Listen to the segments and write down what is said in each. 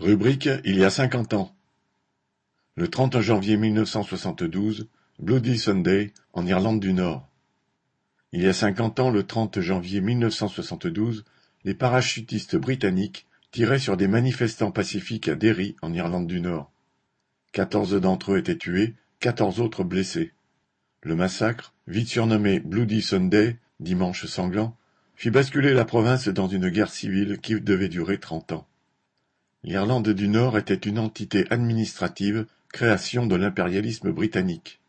Rubrique Il y a cinquante ans. Le 30 janvier 1972, Bloody Sunday, en Irlande du Nord. Il y a cinquante ans, le 30 janvier 1972, les parachutistes britanniques tiraient sur des manifestants pacifiques à Derry, en Irlande du Nord. Quatorze d'entre eux étaient tués, quatorze autres blessés. Le massacre, vite surnommé Bloody Sunday, dimanche sanglant, fit basculer la province dans une guerre civile qui devait durer trente ans. L'Irlande du Nord était une entité administrative, création de l'impérialisme britannique.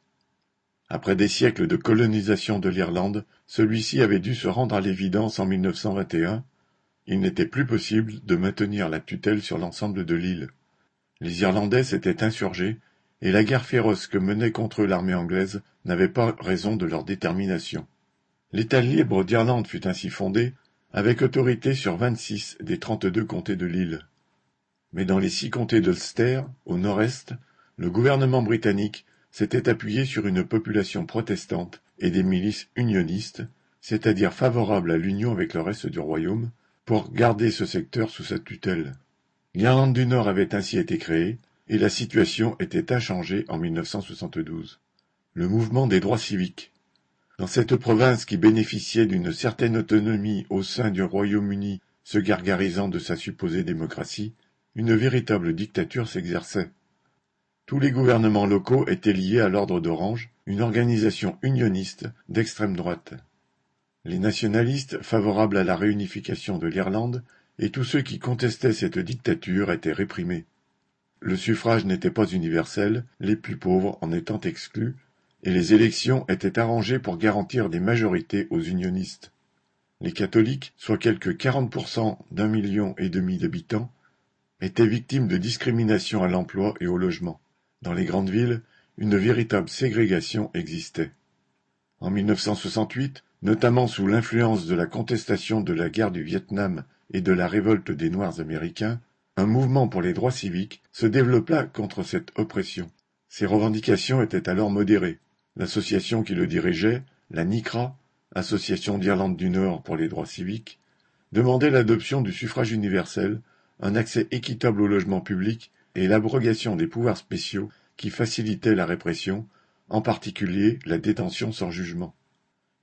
Après des siècles de colonisation de l'Irlande, celui-ci avait dû se rendre à l'évidence en 1921. Il n'était plus possible de maintenir la tutelle sur l'ensemble de l'île. Les Irlandais s'étaient insurgés, et la guerre féroce que menait contre eux l'armée anglaise n'avait pas raison de leur détermination. L'État libre d'Irlande fut ainsi fondé, avec autorité sur vingt-six des trente-deux comtés de l'île. Mais dans les six comtés d'Ulster, au nord-est, le gouvernement britannique s'était appuyé sur une population protestante et des milices unionistes, c'est-à-dire favorables à l'union avec le reste du royaume, pour garder ce secteur sous sa tutelle. L'Irlande du Nord avait ainsi été créée, et la situation était inchangée en 1972. Le mouvement des droits civiques. Dans cette province qui bénéficiait d'une certaine autonomie au sein du Royaume-Uni, se gargarisant de sa supposée démocratie, une véritable dictature s'exerçait. Tous les gouvernements locaux étaient liés à l'Ordre d'Orange, une organisation unioniste d'extrême droite. Les nationalistes, favorables à la réunification de l'Irlande, et tous ceux qui contestaient cette dictature étaient réprimés. Le suffrage n'était pas universel, les plus pauvres en étant exclus, et les élections étaient arrangées pour garantir des majorités aux unionistes. Les catholiques, soit quelques quarante d'un million et demi d'habitants, étaient victimes de discrimination à l'emploi et au logement. Dans les grandes villes, une véritable ségrégation existait. En 1968, notamment sous l'influence de la contestation de la guerre du Vietnam et de la révolte des Noirs américains, un mouvement pour les droits civiques se développa contre cette oppression. Ces revendications étaient alors modérées. L'association qui le dirigeait, la NICRA, Association d'Irlande du Nord pour les droits civiques, demandait l'adoption du suffrage universel un accès équitable au logement public et l'abrogation des pouvoirs spéciaux qui facilitaient la répression, en particulier la détention sans jugement.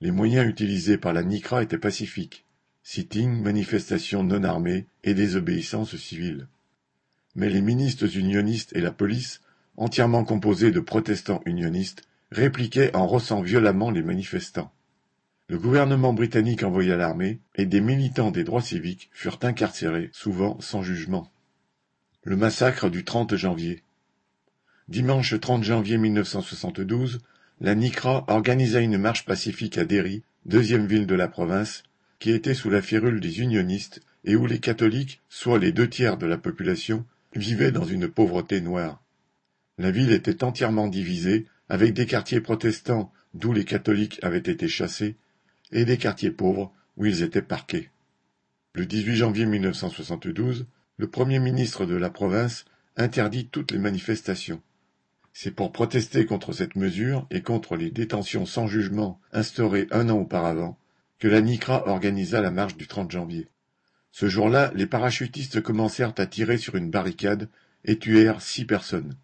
Les moyens utilisés par la NICRA étaient pacifiques sitting, manifestations non armées et désobéissance civile. Mais les ministres unionistes et la police, entièrement composés de protestants unionistes, répliquaient en rossant violemment les manifestants. Le gouvernement britannique envoya l'armée, et des militants des droits civiques furent incarcérés, souvent sans jugement. Le massacre du 30 janvier. Dimanche 30 janvier 1972, la NICRA organisa une marche pacifique à Derry, deuxième ville de la province, qui était sous la férule des unionistes et où les catholiques, soit les deux tiers de la population, vivaient dans une pauvreté noire. La ville était entièrement divisée, avec des quartiers protestants d'où les catholiques avaient été chassés, et des quartiers pauvres où ils étaient parqués. Le 18 janvier 1972, le Premier ministre de la province interdit toutes les manifestations. C'est pour protester contre cette mesure et contre les détentions sans jugement instaurées un an auparavant que la NICRA organisa la marche du 30 janvier. Ce jour-là, les parachutistes commencèrent à tirer sur une barricade et tuèrent six personnes.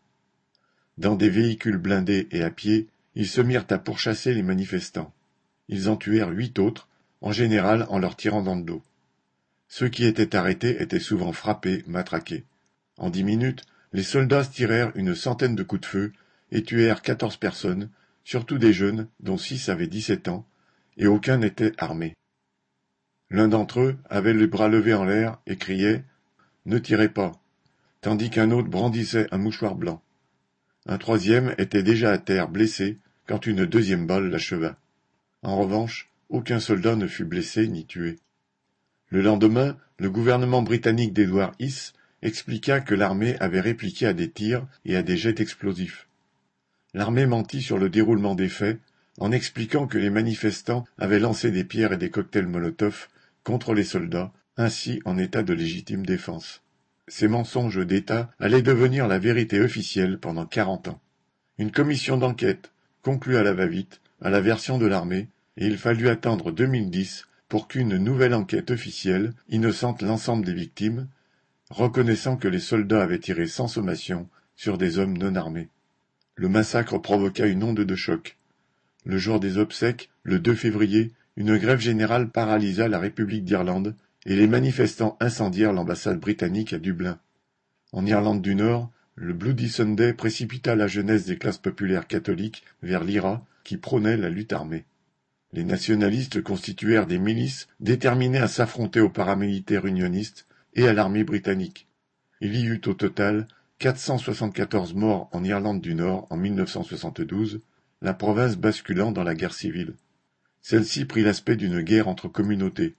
Dans des véhicules blindés et à pied, ils se mirent à pourchasser les manifestants. Ils en tuèrent huit autres, en général en leur tirant dans le dos. Ceux qui étaient arrêtés étaient souvent frappés, matraqués. En dix minutes, les soldats tirèrent une centaine de coups de feu et tuèrent quatorze personnes, surtout des jeunes, dont six avaient dix-sept ans, et aucun n'était armé. L'un d'entre eux avait les bras levés en l'air et criait Ne tirez pas, tandis qu'un autre brandissait un mouchoir blanc. Un troisième était déjà à terre blessé quand une deuxième balle l'acheva. En revanche, aucun soldat ne fut blessé ni tué. Le lendemain, le gouvernement britannique d'Edward Hiss expliqua que l'armée avait répliqué à des tirs et à des jets explosifs. L'armée mentit sur le déroulement des faits en expliquant que les manifestants avaient lancé des pierres et des cocktails Molotov contre les soldats, ainsi en état de légitime défense. Ces mensonges d'État allaient devenir la vérité officielle pendant quarante ans. Une commission d'enquête conclut à la va-vite, à la version de l'armée, et il fallut attendre 2010 pour qu'une nouvelle enquête officielle innocente l'ensemble des victimes reconnaissant que les soldats avaient tiré sans sommation sur des hommes non armés. Le massacre provoqua une onde de choc. Le jour des obsèques, le 2 février, une grève générale paralysa la République d'Irlande et les manifestants incendièrent l'ambassade britannique à Dublin. En Irlande du Nord, le Bloody Sunday précipita la jeunesse des classes populaires catholiques vers l'IRA qui prônait la lutte armée. Les nationalistes constituèrent des milices déterminées à s'affronter aux paramilitaires unionistes et à l'armée britannique. Il y eut au total 474 morts en Irlande du Nord en 1972, la province basculant dans la guerre civile. Celle-ci prit l'aspect d'une guerre entre communautés.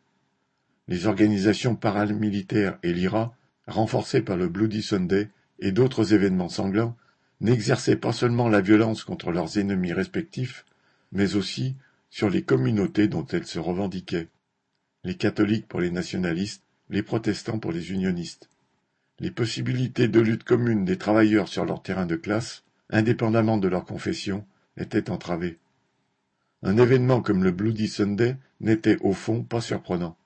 Les organisations paramilitaires et l'IRA, renforcées par le Bloody Sunday et d'autres événements sanglants, n'exerçaient pas seulement la violence contre leurs ennemis respectifs, mais aussi sur les communautés dont elles se revendiquaient. Les catholiques pour les nationalistes, les protestants pour les unionistes. Les possibilités de lutte commune des travailleurs sur leur terrain de classe, indépendamment de leur confession, étaient entravées. Un événement comme le Bloody Sunday n'était au fond pas surprenant.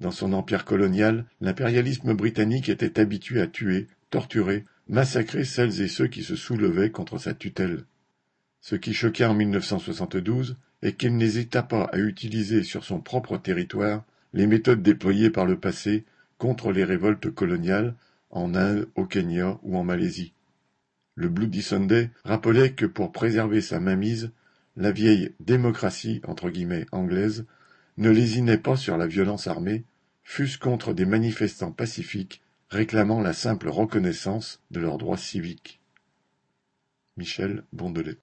Dans son empire colonial, l'impérialisme britannique était habitué à tuer, torturer, massacrer celles et ceux qui se soulevaient contre sa tutelle. Ce qui choquait en 1972 est qu'il n'hésita pas à utiliser sur son propre territoire les méthodes déployées par le passé contre les révoltes coloniales en Inde, au Kenya ou en Malaisie. Le Bloody Sunday rappelait que pour préserver sa mainmise, la vieille démocratie entre guillemets anglaise ne lésinait pas sur la violence armée, fût-ce contre des manifestants pacifiques réclamant la simple reconnaissance de leurs droits civiques. Michel Bondelet